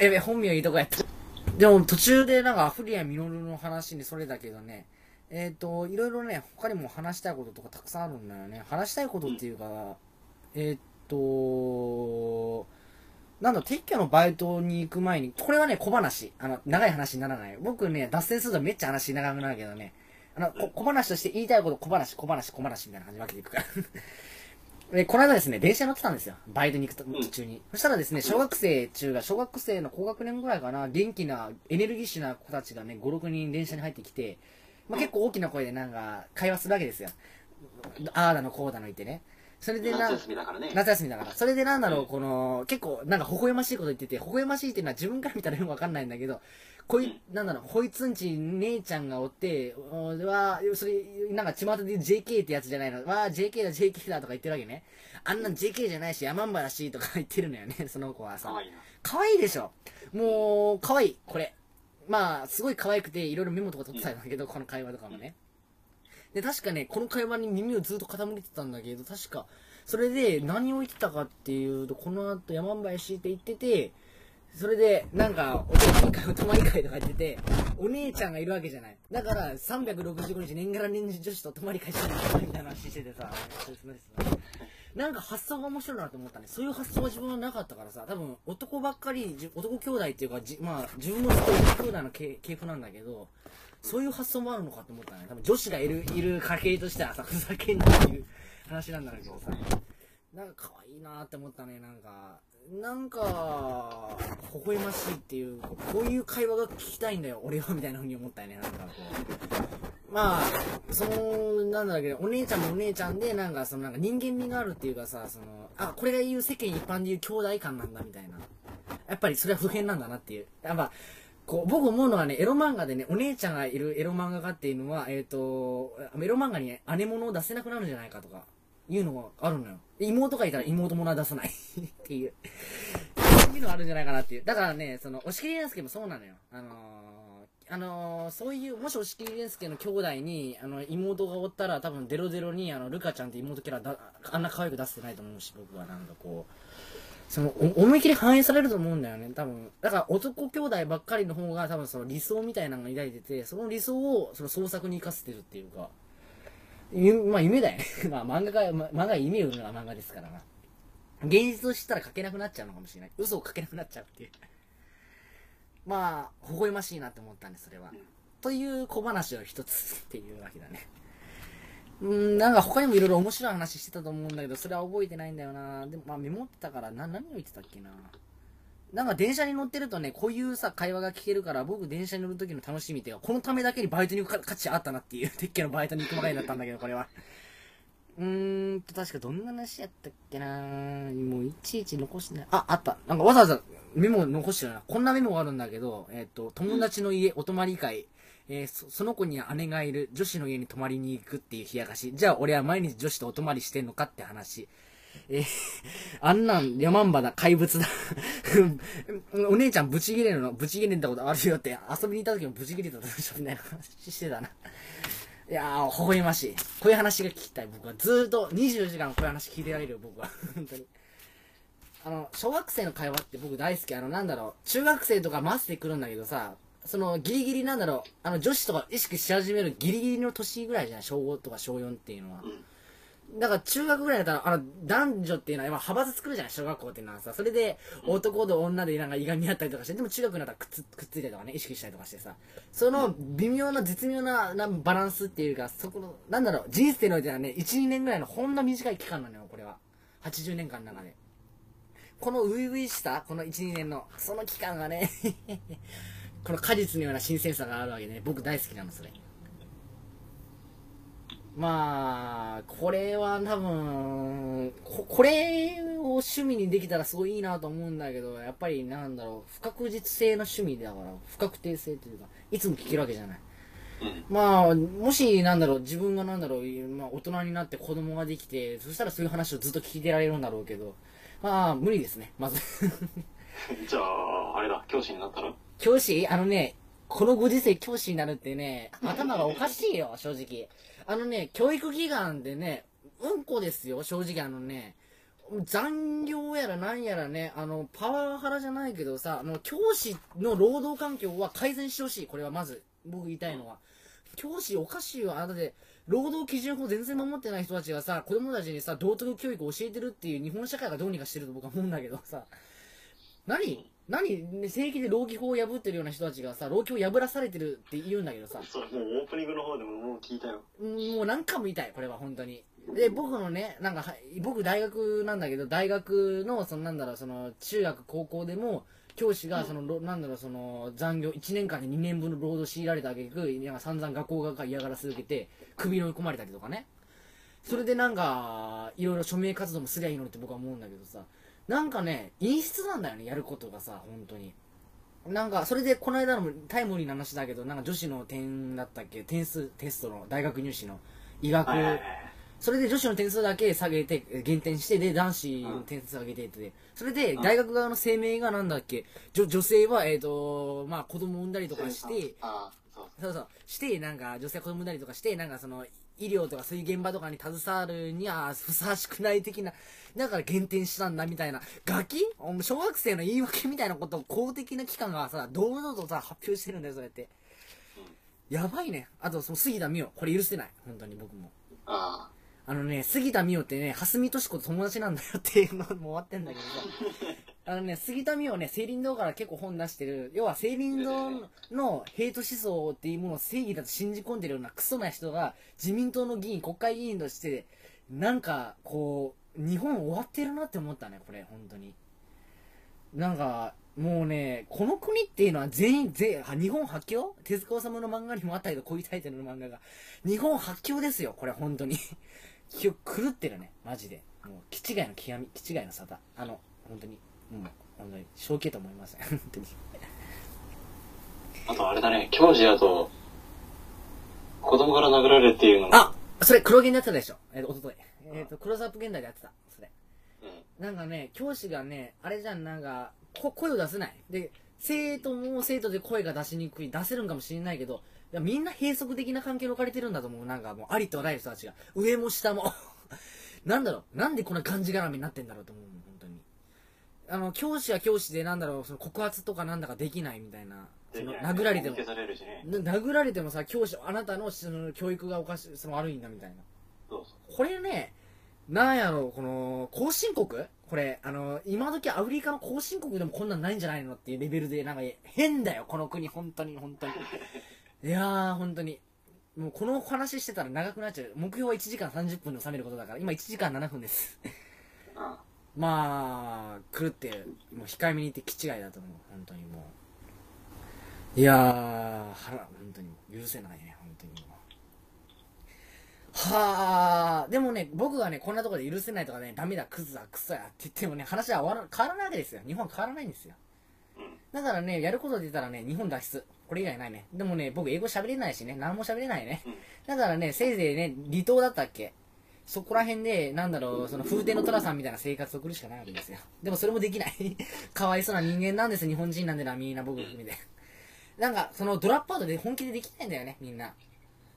えべ、本名いいとこやった。でも途中でなんか、古谷実の話にそれだけどね、えっ、ー、と、いろいろね、他にも話したいこととかたくさんあるんだよね。話したいことっていうか、えっ、と、なんだ、撤去のバイトに行く前に、これはね、小話。あの、長い話にならない。僕ね、脱線するとめっちゃ話長くなるけどね、あの、小話として言いたいこと小話、小話、小話みたいな感じで分けていくから。で、この間ですね、電車乗ってたんですよ。バイトに行く途中に。そしたらですね、小学生中が、小学生の高学年ぐらいかな、元気な、エネルギッシュな子たちがね、5、6人電車に入ってきて、まあ、結構大きな声でなんか、会話するわけですよ。ああだのこうだの言ってね。それでな、夏休みだからね。夏休みだから。それでなんだろう、この、結構、なんか微笑ましいこと言ってて、微笑ましいっていうのは自分から見たらよくわかんないんだけど、こい、なんだろう、こいつんち姉ちゃんがおって、おは、それ、なんか巷で言う JK ってやつじゃないの。わあ、JK だ、JK だとか言ってるわけね。あんなん JK じゃないし、山んばだし、とか言ってるのよね、その子はさ。可愛いな。可愛いでしょ。もう、可愛い、これ。まあ、すごい可愛くて、いろいろメモとか取ってたんだけど、この会話とかもね。で、確かね、この会話に耳をずっと傾けてたんだけど、確か、それで何を言ってたかっていうと、この後山んばやしって言ってて、それで、なんか、お泊まり会、お泊まり会とか言ってて、お姉ちゃんがいるわけじゃない。だから、365日年がら年中女子と泊まり会してるみたいな話しててさ、なんか発想が面白いなと思ったね。そういう発想は自分はなかったからさ、多分男ばっかり、男兄弟っていうか、じまあ、自分もずっと男兄弟の系譜なんだけど、そういう発想もあるのかと思ったね。多分女子がいる、いる家系としてはさ、ふざけんなっていう話なんだけどさ、なんか可愛いなって思ったね、なんか。なんか、微笑ましいっていう、こういう会話が聞きたいんだよ、俺は、みたいな風に思ったよね、なんかこう。まあ、その、なんだろうけど、お姉ちゃんもお姉ちゃんで、なんか、その、なんか人間味があるっていうかさ、その、あ、これが言う世間一般で言う兄弟感なんだ、みたいな。やっぱりそれは普遍なんだなっていう。やっぱ、こう、僕思うのはね、エロ漫画でね、お姉ちゃんがいるエロ漫画家っていうのは、えっ、ー、と、エロ漫画に、ね、姉物を出せなくなるんじゃないかとか。いうのがあるのよ。妹がいたら妹ものは出さないっていう。そういうのあるんじゃないかなっていう。だからね、その、押切蓮介もそうなのよ。あのー、あのー、そういう、もし押切蓮介の兄弟に、あの、妹がおったら多分デロデロに、あの、ルカちゃんって妹キャラだ、あんな可愛く出せてないと思うし、僕はなんかこう、その、思い切り反映されると思うんだよね、多分。だから男兄弟ばっかりの方が多分その理想みたいなのが抱いてて、その理想をその創作に活かせてるっていうか、まあ夢だよね。まあ漫画が、ま、漫画夢を売るのが漫画ですからな。現実を知ったら書けなくなっちゃうのかもしれない。嘘を書けなくなっちゃうっていう。まあ、微笑ましいなって思ったんです、それは。という小話を一つっていうわけだね。うん、なんか他にもいろいろ面白い話してたと思うんだけど、それは覚えてないんだよな。でも、まあメモってたから、な、何を言ってたっけな。なんか電車に乗ってるとね、こういうさ、会話が聞けるから、僕電車に乗る時の楽しみっていうか、このためだけにバイトに行く価値あったなっていう、鉄拳のバイトに行く前だったんだけど、これは。うーんと、確かどんな話やったっけなもういちいち残してない。あ、あった。なんかわざわざメモ残してるな。こんなメモがあるんだけど、えっ、ー、と、友達の家、お泊り会。えー、そ、その子に姉がいる、女子の家に泊まりに行くっていう冷やかし。じゃあ俺は毎日女子とお泊まりしてんのかって話。えー、あんなん山んばだ、怪物だ。お姉ちゃんブチギレるの、ブチギレたことあるよって、遊びに行った時もブチギレたでしょみたいな話してたな。いやー、微笑ましい。こういう話が聞きたい、僕は。ずーっと24時間こういう話聞いてられるよ、僕は。本当に。あの、小学生の会話って僕大好き。あの、なんだろう、中学生とかマスで来るんだけどさ、その、ギリギリなんだろう、あの、女子とか意識し始めるギリギリの年ぐらいじゃない？小5とか小4っていうのは。だから中学ぐらいだったら、あの、男女っていうのは、今派閥作るじゃない？小学校っていうのはさ。それで、男と女でなんかいがみ合ったりとかして、でも中学になったらくっつくっついたりとかね、意識したりとかしてさ。その微妙な、絶妙ななバランスっていうか、そこの、なんだろう、人生においてはね、1、2年ぐらいのほんの短い期間なのよ、これは。80年間の中で。この初々しさ、この1、2年の、その期間がねこの果実のような新鮮さがあるわけで、ね、僕大好きなの、それ。まあ、これは多分こ、これを趣味にできたらすごいいいなと思うんだけど、やっぱりなんだろう、不確実性の趣味だから、不確定性というか、いつも聞けるわけじゃない。まあ、もし、なんだろう、自分がなんだろう、まあ、大人になって子供ができて、そしたらそういう話をずっと聞いてられるんだろうけど、まあ、無理ですね、まず。じゃあ、あれだ、教師になったら？教師？あのね、このご時世教師になるってね、頭がおかしいよ、正直。あのね、教育機関でね、うんこですよ、正直あのね、残業やらなんやらね、あの、パワハラじゃないけどさ、あの、教師の労働環境は改善してほしい。これはまず、僕言いたいのは。教師おかしいよ。あなたで、労働基準法全然守ってない人たちがさ、子供たちにさ、道徳教育を教えてるっていう日本社会がどうにかしてると僕は思うんだけどさ、何何ね正規で労基法を破ってるような人たちがさ、労基を破らされてるって言うんだけどさ、それもうオープニングの方でももう聞いたよ。もう何回も言いたい、これは本当に。で、僕のね、なんかは、僕大学なんだけど、大学の、そのなんだろう、その、中学、高校でも、教師が、その、ろなんだろう、その、残業、1年間で2年分の労働強いられたあげく、なんか散々学校側から嫌がらせ受けて、首に追い込まれたりとかね。それでなんか、いろいろ署名活動もすりゃいいのにって僕は思うんだけどさ、なんかね、陰湿なんだよね、やることがさ、本当に。なんか、それで、この間のタイムリーな話だけど、なんか女子の点だったっけ点数、テストの、大学入試の、医学。それで女子の点数だけ下げて、え減点して、で、男子の点数上げてって、それで、大学側の声明がなんだっけ、女女性は、えっ、と、まあ、子供産んだりとかして、ああ、そう。そうして、なんか、女性が子供産んだりとかして、なんかその、医療とかそういう現場とかに携わるにはふさわしくない的な、だから減点したんだみたいな、ガキ？小学生の言い訳みたいなことを公的な機関がさ、堂々とさ、発表してるんだよ、そうやって。やばいね。あと、その杉田美桜。これ許せない。本当に僕も。ああのね、杉田美桜ってね、蓮見敏子と友達なんだよっていうのも終わってんだけどさ。あのね、杉田美桜ね、青林堂から結構本出してる、要は青林堂のヘイト思想っていうものを正義だと信じ込んでるようなクソな人が、自民党の議員、国会議員として、なんか、こう、日本終わってるなって思ったね、これ、本当に。なんか、もうね、この国っていうのは全員、全員、日本発狂？手塚治虫の漫画にもあったけど、こういうタイトルの漫画が。日本発狂ですよ、これ、本当に。狂ってるね、マジで。もう、気違いの極み、気違いの沙汰。あの、本当に。うん、本当に、正気と思いません、本当に。あ。あとあれだね、教師だと、子供から殴られるっていうのも、あそれ、黒毛にやってたでしょ。えっ、と、おととい。えっ、と、クローズアップ現代でやってた。それ。うん。なんかね、教師がね、あれじゃん、なんか、こ声を出せない。で、生徒も生徒で声が出しにくい、出せるんかもしれないけど、いやみんな閉塞的な関係に置かれてるんだと思う。なんかもう、ありとあらゆる人たちが。上も下も。なんだろう、なんでこんながんじがらめになってんだろうと思う、本当に。あの、教師は教師で、なんだろう、その告発とかなんだかできないみたいな。その殴られても消、されるしね。な殴られてもさ、教師、あなたのその教育がおかしい、その悪いんだみたいな。そうそう。これね、なんやろ、この、後進国？これ、あの、今時アフリカの後進国でもこんなんないんじゃないのっていうレベルで、なんか変だよ、この国、本当に、本当に。いやー、本当に。もうこの話してたら長くなっちゃう。目標は1時間30分で収めることだから、今1時間7分です。あまあ、狂って、もう控えめに言って気違いだと思う、本当にもう。いやー、腹、本当に許せないね、本当にもう。はあ、でもね、僕がね、こんなところで許せないとかね、ダメだ、クズだ、クソやって言ってもね、話は終わら、変わらないわけですよ。日本は変わらないんですよ。だからね、やることで言ったらね、日本脱出。これ以外ないね。でもね、僕英語喋れないしね、何も喋れないね。だからね、せいぜいね、離島だったっけそこら辺で、なんだろう、その風天の虎さんみたいな生活を送るしかないわけですよ。でもそれもできない。かわいそうな人間なんです、日本人なんでな、みんな僕含めて。なんか、そのドロップアウトで本気でできないんだよね、みんな。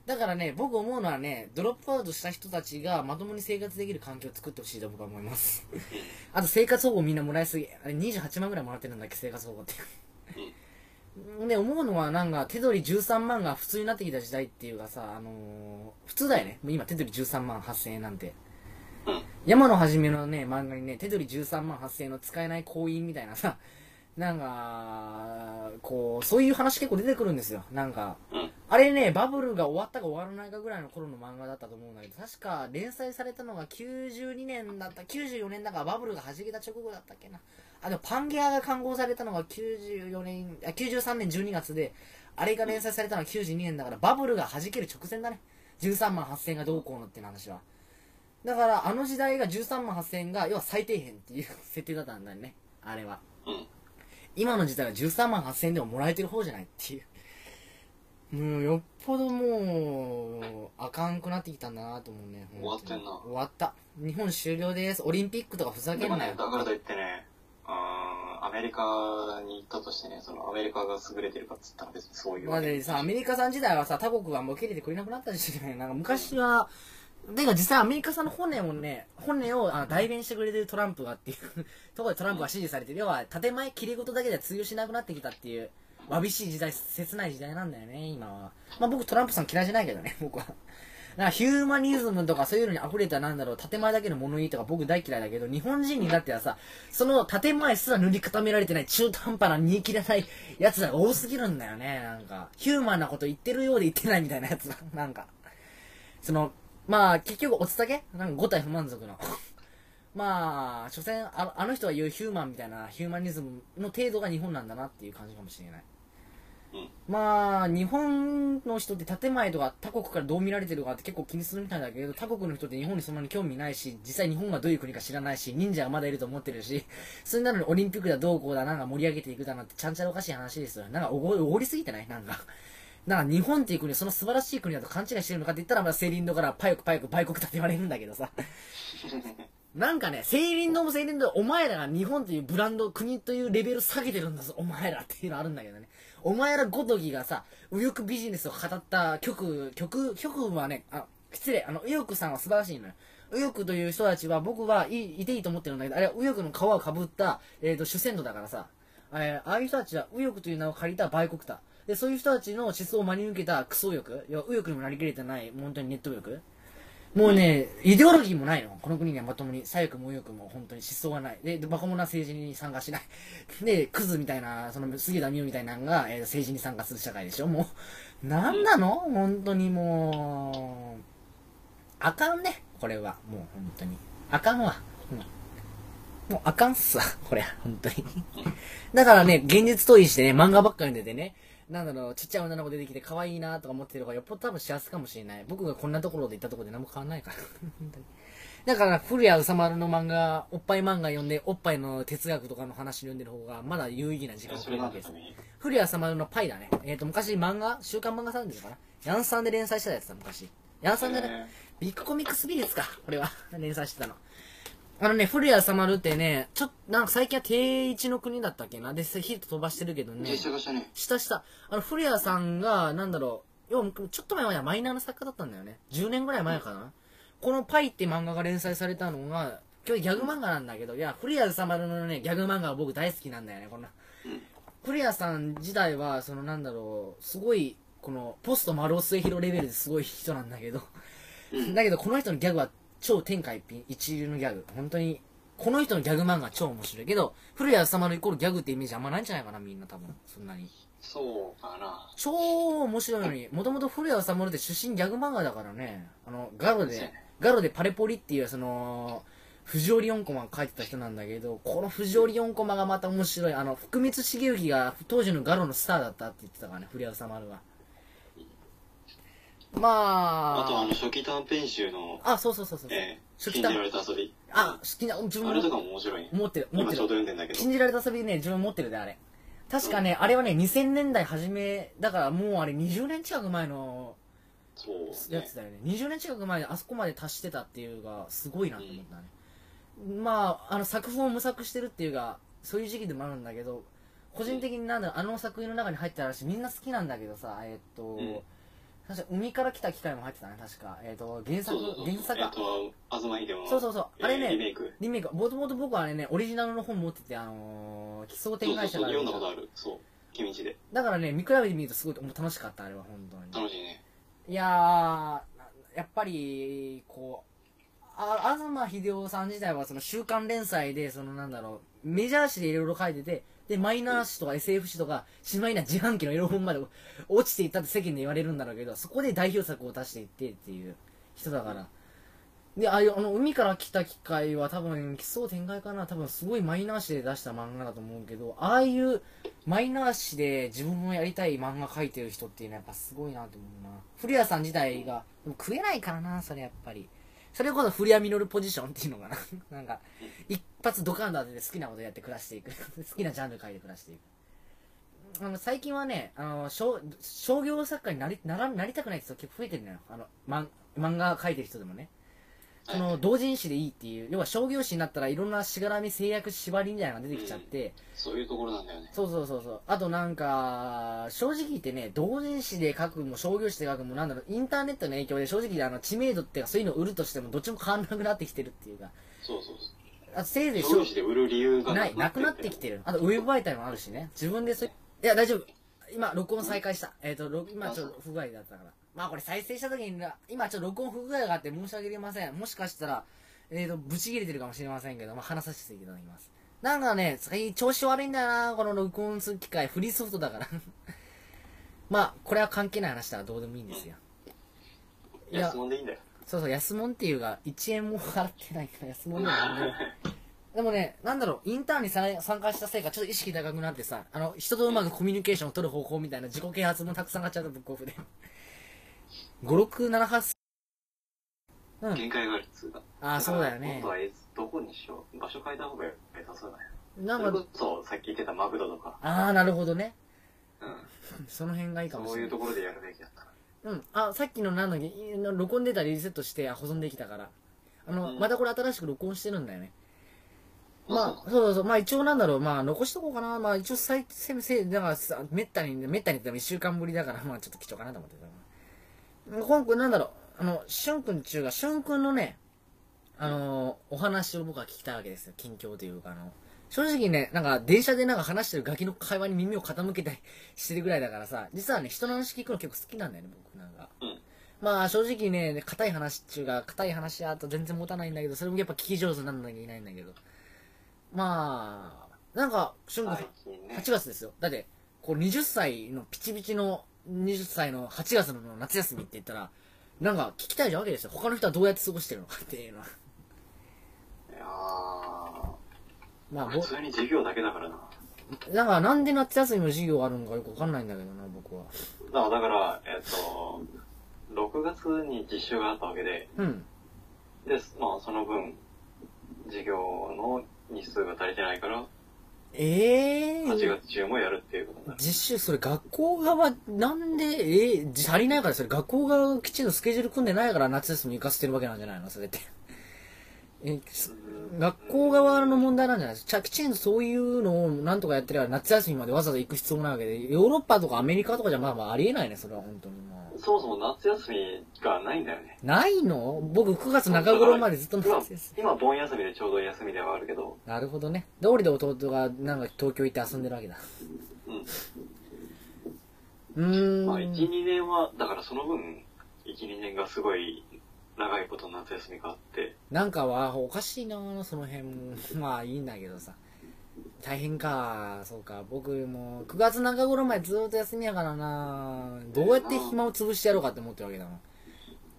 だからね、僕思うのはね、ドロップアウトした人たちがまともに生活できる環境を作ってほしいと僕は思います。あと生活保護みんなもらいすぎ。あれ28万ぐらいもらってるんだっけ、生活保護って。ね、思うのはなんか、手取り13万が普通になってきた時代っていうかさ、あのー普通だよね。もう今手取り13万8000円なんて。うん。山野はじめのね、漫画にね、手取り13万8000円の使えない行員みたいなさ、なんか、こう、そういう話結構出てくるんですよ。なんか、うん。あれね、バブルが終わったか終わらないかぐらいの頃の漫画だったと思うんだけど、確か連載されたのが92年だった、94年だからバブルが弾けた直後だったっけな。あ、でもパンゲアが刊行されたのが94年、あ、93年12月で、あれが連載されたのは92年だから、バブルが弾ける直前だね。13万8000円がどうこうのっていう話は。だから、あの時代が13万8000円が、要は最低限っていう設定だったんだよね。あれは。うん。今の時代は13万8000円でももらえてる方じゃないっていう。もうよっぽどもう、あかんくなってきたんだなと思うね。終わってんな終わった。日本終了です。オリンピックとかふざけんなよ。だからといってね、アメリカに行ったとしてね、そのアメリカが優れてるかっつったら別にそういうまでさ、アメリカさん時代はさ、他国がもう受け入れてくれなくなったしね、なんか昔は、てか実際アメリカ産の本音をね、本音をあ代弁してくれてるトランプがっていうところでトランプが支持されてる。要は、建前、切り事だけでは通用しなくなってきたっていう、わびしい時代、切ない時代なんだよね、今は。まあ僕トランプさん嫌いじゃないけどね、僕は。だかヒューマニズムとかそういうのに溢れたなんだろう、建前だけの物言いとか僕大嫌いだけど、日本人になってはさ、その建前すら塗り固められてない中途半端な煮え切れないやつらが多すぎるんだよね、なんか。ヒューマンなこと言ってるようで言ってないみたいなやつ、なんか。その、まあ、結局、おつたけ？なんか5体不満足の。まあ、所詮あ、あの人が言うヒューマンみたいな、ヒューマニズムの程度が日本なんだなっていう感じかもしれない。うんまあ、日本の人って建前とか他国からどう見られてるかって結構気にするみたいだけど、他国の人って日本にそんなに興味ないし、実際日本がどういう国か知らないし、忍者がまだいると思ってるし、それなのにオリンピックだどうこうだ、なんか盛り上げていくだなんてちゃんちゃらおかしい話ですよ。なんかおご、おごりすぎてない？なんか。なんか日本っていう国はその素晴らしい国だと勘違いしてるのかって言ったら、まあ、セイリンドからパイクパイク売国だって言われるんだけどさ。なんかね、セイリンドもセイリンドでお前らが日本というブランド、国というレベル下げてるんだぞ、お前らっていうのあるんだけどね。お前らごときがさ、右翼ビジネスを語った曲、曲、曲はね、あ、失礼、あの、右翼さんは素晴らしいのよ。右翼という人たちは僕はいいていいと思ってるんだけど、あれは右翼の皮をかぶった、えー、と主戦度だからさ、えーああいう人たちは右翼という名を借りた売国だ。で、そういう人たちの思想を真に受けたクソ右翼、要は右翼にもなりきれてない、本当にネット右翼。もうね、イデオロギーもないの。この国にはまともに、左翼も右翼も本当に思想がない。で、バカ者な政治に参加しない。で、クズみたいな、その杉田美代みたいなのが、えー政治に参加する社会でしょ。もう、なんなの？本当にもう、あかんね。これは。もう本当に。あかんわ。うんもうあかんっすわ。これ、本当に。だからね、現実逃避してね、漫画ばっかり読んでてね、なんだろう、ちっちゃい女の子出てきて可愛いなとか思ってる方がよっぽど多分幸せかもしれない。僕がこんなところで行ったところで何も変わんないから。本当に。だから、古谷宇佐丸の漫画、おっぱい漫画読んで、おっぱいの哲学とかの話読んでる方が、まだ有意義な時間をくそれれるわけです。古谷さまるのパイだね。えっ、と、昔漫画、週刊漫画サンデーかな。ヤンさんで連載してたやつだ、昔。ヤンさんじゃない、えビッグコミックスビリッツか、これは。連載してたの。あのね、古谷さまるってね、ちょっと、なんか最近は定一の国だったっけな？で、ヒット飛ばしてるけどね。実写化したね。下下。あの、古谷さんが、なんだろう、要はちょっと前まではマイナーな作家だったんだよね。10年ぐらい前かな。このパイって漫画が連載されたのが、今日ギャグ漫画なんだけど、いや、古谷さまるのね、ギャグ漫画は僕大好きなんだよね、こんな。古谷さん自体は、そのなんだろう、すごい、この、ポスト丸尾末広レベルですごい人なんだけど、だけどこの人のギャグは超天下一品、一流のギャグ。本当に、この人のギャグ漫画超面白いけど、古谷さまるイコールギャグってイメージあんまないんじゃないかな、みんな多分。そんなに。そうかな。超面白いのに、もともと古谷治って出身ギャグ漫画だからね、あの、ガロでガロでパレポリっていう、その、藤織4コマ書いてた人なんだけど、この藤織4コマがまた面白い。あの、福光茂之が当時のガロのスターだったって言ってたからね、古谷治は。まあ、あとあの初期短編集の、あ、そうそうそうそう。えー、初期短信じられた遊び。あ、好きな、自分あれとかもも面白い。持ってる、持ってる。今ちょうど読んでんだけど。信じられた遊びね、自分持ってるで、あれ。確かね、あれはね、2000年代初め、だからもうあれ20年近く前のそうですね。やつだよね20年近く前であそこまで達してたっていうがすごいなと思ったね、まああの作風を無作してるっていうかそういう時期でもあるんだけど個人的になんだろうあの作品の中に入ってたらしいみんな好きなんだけどさえっと、ん確か海から来た機械も入ってたね確かえっと原作。原作かえっと、東秀夫の。そうそうそうあれねえーリメイク。リメイクもともと僕はあれねオリジナルの本持っててあのー、奇想天外者が読んだことある。そう。君んちで。だからね見比べてみるとすごい楽しかったあれは本当に楽しいね。いやー、やっぱり、こう、あ東秀夫さん自体はその週刊連載で、そのなんだろう、メジャー誌でいろいろ書いてて、で、マイナー誌とか SF 誌とか、しまいな自販機のエロ本まで落ちていったって世間で言われるんだろうけど、そこで代表作を出していってっていう人だから。で、ああいう、あの、海から来た機械は多分、奇想天外かな多分すごいマイナー誌で出した漫画だと思うけど、ああいうマイナー誌で自分のやりたい漫画描いてる人っていうのはやっぱすごいなと思うな。古谷さん自体が、でも食えないからな、それやっぱり。それこそ古谷実ポジションっていうのかな。なんか、発ドカンと当てて好きなことやって暮らしていく。好きなジャンル書いて暮らしていく。あの、最近はね、あの、商商業作家になり、なら、なりたくない人結構増えてるのよ。あの、漫漫画描いてる人でもね。その同人誌でいいっていう要は商業誌になったらいろんなしがらみ制約縛りみたいなのが出てきちゃって、そういうところなんだよね。そうそうそうそうあとなんか正直言ってね同人誌で書くも商業誌で書くもなんだろうインターネットの影響で正直あの知名度っていうかそういうのを売るとしてもどっちも変わんなくなってきてるっていうかそうそうあとせいぜい。商で売る理由がない、なくなってきてる。あと、ウェブ媒体もあるしね。自分でそういいや、大丈夫。今、録音再開した。えっ、と、ろ今ちょっと不具合だったから。まあ、これ再生した時に、今ちょっと録音不具合があって申し訳ありません。もしかしたら、えっ、と、ブチ切れてるかもしれませんけど、まあ、話させていただきます。なんかね、最近調子悪いんだよな、この録音する機械。フリーソフトだから。まあ、これは関係ない話だからどうでもいいんですよ。いや安物でいいんだよ。そうそう、安物っていうか、1円も払ってないから安物なんでもでもね、なんだろう、インターンにさ参加したせいか、ちょっと意識高くなってさ、あの、人とうまくコミュニケーションを取る方法みたいな自己啓発もたくさん買っちゃった、ブックオフで。5、6、7、8、うん。限界があるっつうか。ああ、そうだよね今度。はえどこにしよう？場所変えた方が良さそうだね。なんかそれこ、そ、さっき言ってたマクドとか。ああ、なるほどね。うん。その辺がいいかもしそうれない。いうところでやるべきだった。うん。あ、さっきのなんだっけ、録音データリセットしてあ保存できたから。あの、うんまたこれ新しく録音してるんだよね。まあ、そそうそうそう。まあ一応なんだろう。まあ残しとこうかな。まあ一応最、せめせ、だからさ、めったに、めったに言っても一週間ぶりだから、まあちょっと貴重かなと思ってた。今回なんだろう。あの、しゅんくんちゅうが、しゅんくんのね、あのお話を僕は聞きたいわけですよ。近況というか、あの、正直ね、なんか電車でなんか話してるガキの会話に耳を傾けたりしてるぐらいだからさ、実はね、人の話聞くの結構好きなんだよね、僕なんか。うんまあ正直ね、硬い話っちゅうか、硬い話やと全然持たないんだけど、それもやっぱ聞き上手にならなきゃいけないんだけど。まあ、なんか、しゅんくん、最近ね。8月ですよ。だって、こう20歳のピチピチの20歳の8月の夏休みって言ったら、なんか聞きたいわけですよ。他の人はどうやって過ごしてるのかっていうのは。いやまあ、普通に授業だけだからな。なんかなんで夏休みの授業あるのかよくわかんないんだけどな、僕は。だから、だからえっと、6月に実習があったわけで、うん。で、まあ、その分、授業の日数が足りてないから、ええ8ー。月中もやるっていうことになる。実習、それ学校側、なんで、えー、足りないから、それ学校がきちんとスケジュール組んでないから夏休み行かせてるわけなんじゃないのそれって。え、す学校側の問題なんじゃないですか？きちんとそういうのをなんとかやってれば夏休みまでわざわざ行く必要もないわけで、ヨーロッパとかアメリカとかじゃまあまあありえないね、それは本当にもそもそも夏休みがないんだよね。う。ないの？僕9月中頃までずっと今夏休み。今、盆休みでちょうど休みではあるけど、なるほどね。で、俺で弟がなんか東京行って遊んでるわけだ。うん。うーん。まあ、1、2年は、だからその分、1、2年がすごい長いこと夏休みがあって、なんかはおかしいなその辺。も まあいいんだけどさ。大変か。そうか。僕も9月中頃までずっと休みやからな。どうやって暇を潰してやろうかって思ってるわけだもん。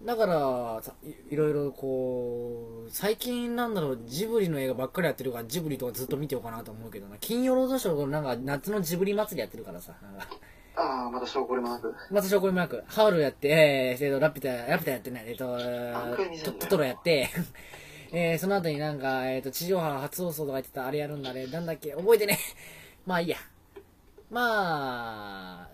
だからさいろいろこう最近なんだろうジブリの映画ばっかりやってるからジブリとかずっと見てようかなと思うけどな。金曜ロードショーなんか夏のジブリ祭りやってるからさ。ああ、また証拠りもなく。また証拠にもなく、ハウルやって、えー、えーと、ラピュタ、ラピュタやってない、えっ、と、何回見せんだよトトロやって、えー、その後になんか、えっ、と、地上波初放送とか言ってたあれやるんだね、なんだっけ、覚えてね。まあいいや。まあ、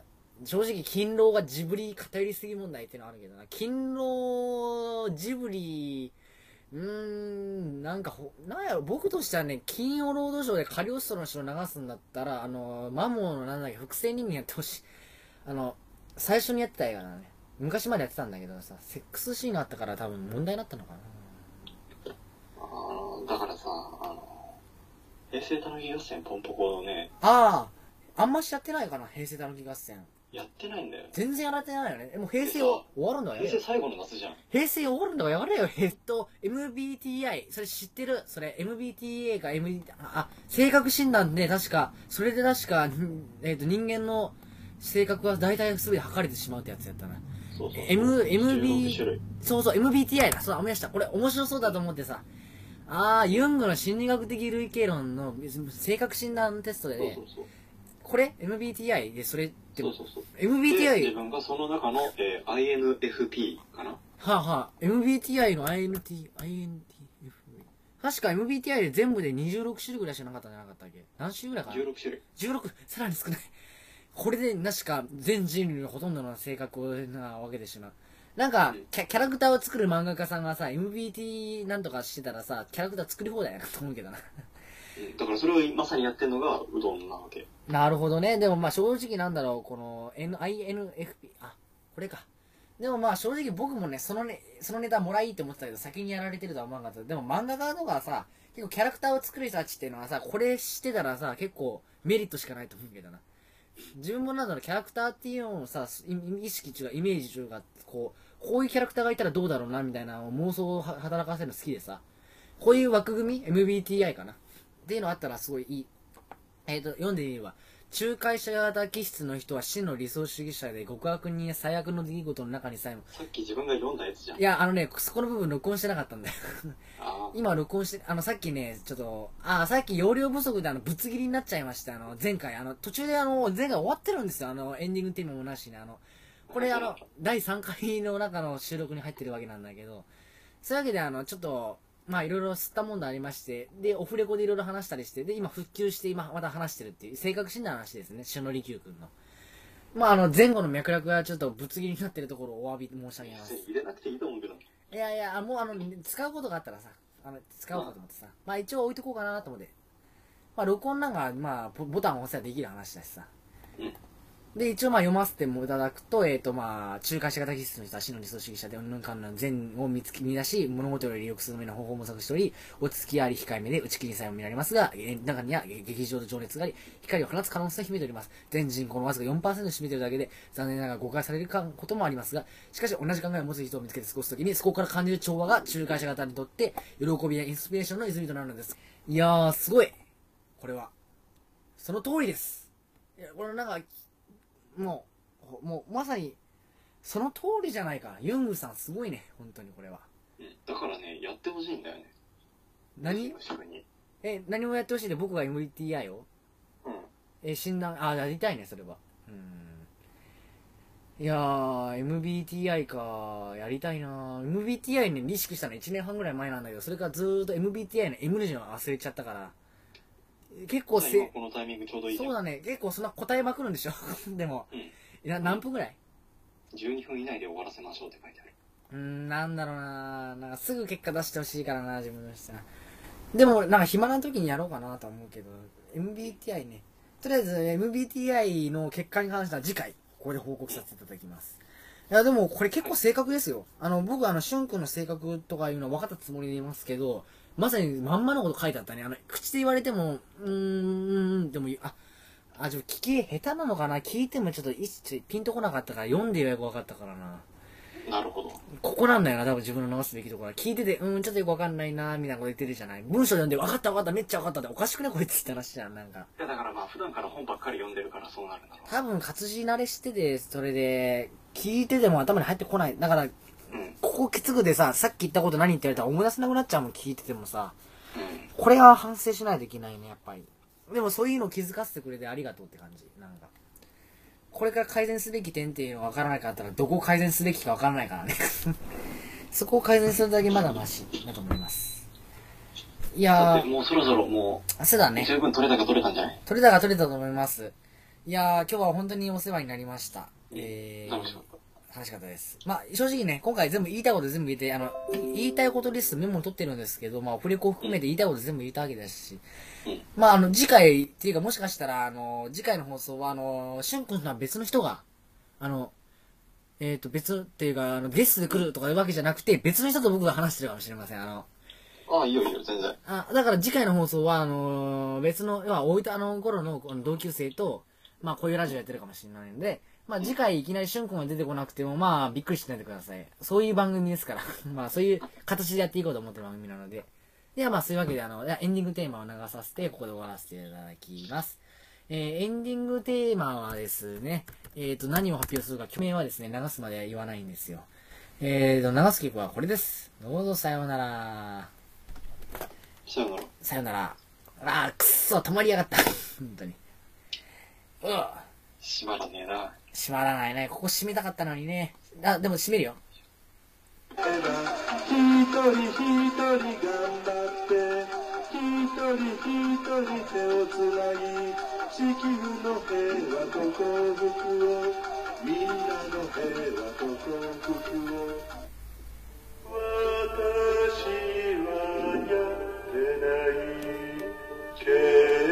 正直、勤労がジブリ偏りすぎ問題っていうのはあるけどな。勤労、ジブリ、うーん、なんかほ、なんやろ、僕としてはね、金曜ロードショーでカリオストロの城流すんだったら、あの、マモーのなんだっけ、複製人間やってほしい。あの、最初にやってた映画だね。昔までやってたんだけどさ、セックスシーンがあったから多分問題になったのかな。あの、だからさ、あの、平成たぬき合戦ポンポコのね、ああ、あんましやってないかな、平成たぬき合戦。やってないんだよ。全然やられてないよね。えもう平成終わるんだわやれよ。平成最後の夏じゃん。平成終わるんだわやれよ。えっと、MBTI、それ知ってる？それ MBTA か MBT、あ、性格診断で確か、それで確か、んえっと、人間の性格は大体全て測れてしまうってやつやったな。そうそう。M MB 16種類。そうそう、MBTI だ。そうだ、思い出した。これ面白そうだと思ってさ。あー、ユングの心理学的類型論の性格診断テストでねそうそう、そう。これ ?MBTI でそれってそうそうそう。で MBTI 自分がその中の、えー INFP かな？はあ、はあ、MBTI の INT、INTF。確か MBTI で全部で26種類ぐらいしかなかったんじゃなかったっけ？何種類ぐらいかな ?16 種類。16! さらに少ない。これで、確か全人類のほとんどの性格なわけでしな。なんかうんキャ、キャラクターを作る漫画家さんがさ、MBT なんとかしてたらさ、キャラクター作り放題やなと思うけどな。だからそれをまさにやってんのがうどんなわけ。なるほどね。でもまあ正直なんだろう、この N INFP、あ、これか。でもまあ正直僕もね、そのね、そのネタもらいって思ってたけど、先にやられてるとは思わなかった。でも漫画家とかさ、結構キャラクターを作る人たちっていうのはさ、これしてたらさ、結構メリットしかないと思うけどな。自分もなんだろう、キャラクターっていうのをさ、意識中が、イメージ中が、こう、こういうキャラクターがいたらどうだろうな、みたいな妄想を働かせるの好きでさ、こういう枠組み ?MBTI かなっていうのあったらすごいいい。えっ、と、読んでみれば、仲介者型気質の人は真の理想主義者で極悪人や最悪の出来事の中にさえも、さっき自分が読んだやつじゃん。いや、あのね、そこの部分録音してなかったんだよ。あ今録音して、あの、さっきね、ちょっと、あ、さっき容量不足であの、ぶつ切りになっちゃいました。あの、前回、あの、途中であの、前回終わってるんですよ。あの、エンディングテーマもなしに、あの、これあの、第3回の中の収録に入ってるわけなんだけど、そういうわけであの、ちょっと、まあいろいろ吸ったもんでありまして、で、オフレコでいろいろ話したりして、で、今復旧して今また話してるっていう、性格診断の話ですね、篠利休君の。まああの、前後の脈絡がちょっとぶつ切りになってるところをお詫び申し上げます。入れなくていいと思うけど。いやいや、あもうあの、使うことがあったらさ、あの、使おうかと思ってさ、まあ一応置いとこうかなと思って。まあ録音なんか、まあ、ボボタンを押せばできる話だしさ。で、一応まあ読ませてもいただくと、えっ、とまあ、仲介者型気質の人は真の理想主義者で、うんぬんかんぬん善を見つけ、見出し、物事より利用するための方法を模索しており、落ち着きあり控えめで打ち切りさえも見られますが、え中には劇場と情熱があり、光を放つ可能性を秘めております。全人口のわずか4%を占めているだけで、残念ながら誤解されるかこともありますが、しかし同じ考えを持つ人を見つけて過ごすときに、そこから感じる調和が仲介者型にとって、喜びやインスピレーションの泉となるのです。いやー、すごい。これは。その通りです。いや、これなんか、もう、ほもう、まさに、その通りじゃないか。ユングさんすごいね、本当にこれは。うん。だからね、やってほしいんだよね。何？え、何もやってほしいで僕が MBTI をうん。え、診断、あ、やりたいね、それは。うん。いやー、MBTI か、やりたいなー MBTI ね、意識したの1年半ぐらい前なんだけど、それからずーっと MBTI の M の字を忘れちゃったから、結構今せ、このタイミングちょうどいい。そうんだね、結構そんな答えまくるんでしょ でも、うん。いや何分ぐらい？12分以内で終わらせましょうって書いてある。うーん、なんだろうななんかすぐ結果出してほしいからな、自分としては。でも、なんか暇な時にやろうかなとは思うけど、MBTI ね。とりあえず、MBTI の結果に関しては次回、ここで報告させていただきます。いや、でも、これ結構正確ですよ。あの、僕、あの、しゅんくんの性格とかいうのは分かったつもりでいますけど、まさにまんまのこと書いてあったね。あの、口で言われても、うーん、でも、あ、あ、ちょ聞き下手なのかな？聞いてもちょっといちピンとこなかったから、読んでよく分かったからな。なるほど。ここなんだよな、多分自分の直すべきところは。聞いてて、うん、ちょっとよくわかんないな、みたいなこと言ってるじゃない？文章読んで、わかったわかった、めっちゃわかったって、おかしくね、こいつって話じゃん、なんか。いや、だからまあ、普段から本ばっかり読んでるからそうなるんだろ多分活字慣れしてて、それで、聞いてても頭に入ってこない。だから。ここきつくでさ、さっき言ったこと何って言われたら思い出せなくなっちゃうもん、聞いててもさ。うん。これは反省しないといけないね、やっぱり。でもそういうのを気づかせてくれてありがとうって感じ。なんか。これから改善すべき点っていうのがわからないかったら、どこを改善すべきかわからないからね。そこを改善するだけまだマシだと思います。いだやもうそろそろもー、そうだう、ね。十分取れたか取れたんじゃない？取れたが取れたと思います。いやー、今日は本当にお世話になりました。えー、楽しかった。楽しかったです。まあ、正直ね、今回全部言いたいこと全部言って、あの、言いたいことリストメモを取ってるんですけど、まあ、オフレコを含めて言いたいこと全部言ったわけですし、うん。まあ、あの、次回、っていうかもしかしたら、あの、次回の放送は、あの、しゅんくんとは別の人が、あの、えっ、と、別っていうか、あの、ゲストで来るとかいうわけじゃなくて、別の人と僕が話してるかもしれません。あの、ああ、いいよいいよ、全然。あ、だから次回の放送は、あの別の、要は大分の頃のあの同級生と、まあこういうラジオやってるかもしれないので、まあ次回いきなりしゅんくんが出てこなくても、まあびっくりしないでください。そういう番組ですから。まあそういう形でやっていこうと思ってる番組なので。ではまあそういうわけで、あの、エンディングテーマを流させて、ここで終わらせていただきます。えーエンディングテーマはですね、えっ、と、何を発表するか、曲名はですね、流すまでは言わないんですよ。えーと、流す曲はこれです。どうぞさようなら。さよなら。さよなら。あー、くっそ、止まりやがった。本当に。うわ閉まらねえな。閉まらないね。ここ閉めたかったのにね。あ、でも閉めるよ。一人一人頑張って一人一人手をつなぎ地球の平和と幸福をみんなの平和と幸福を私はやってない計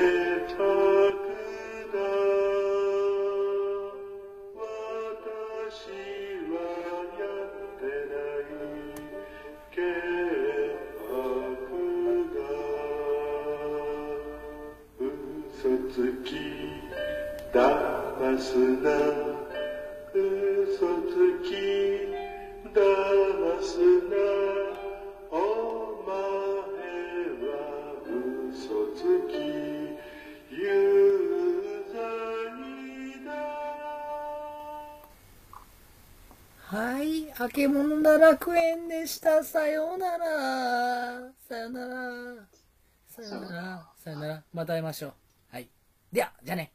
はい、あけものな楽園でした。さようなら。さようなら。さようなら。さようなら。また会いましょう。はい。では、じゃあね。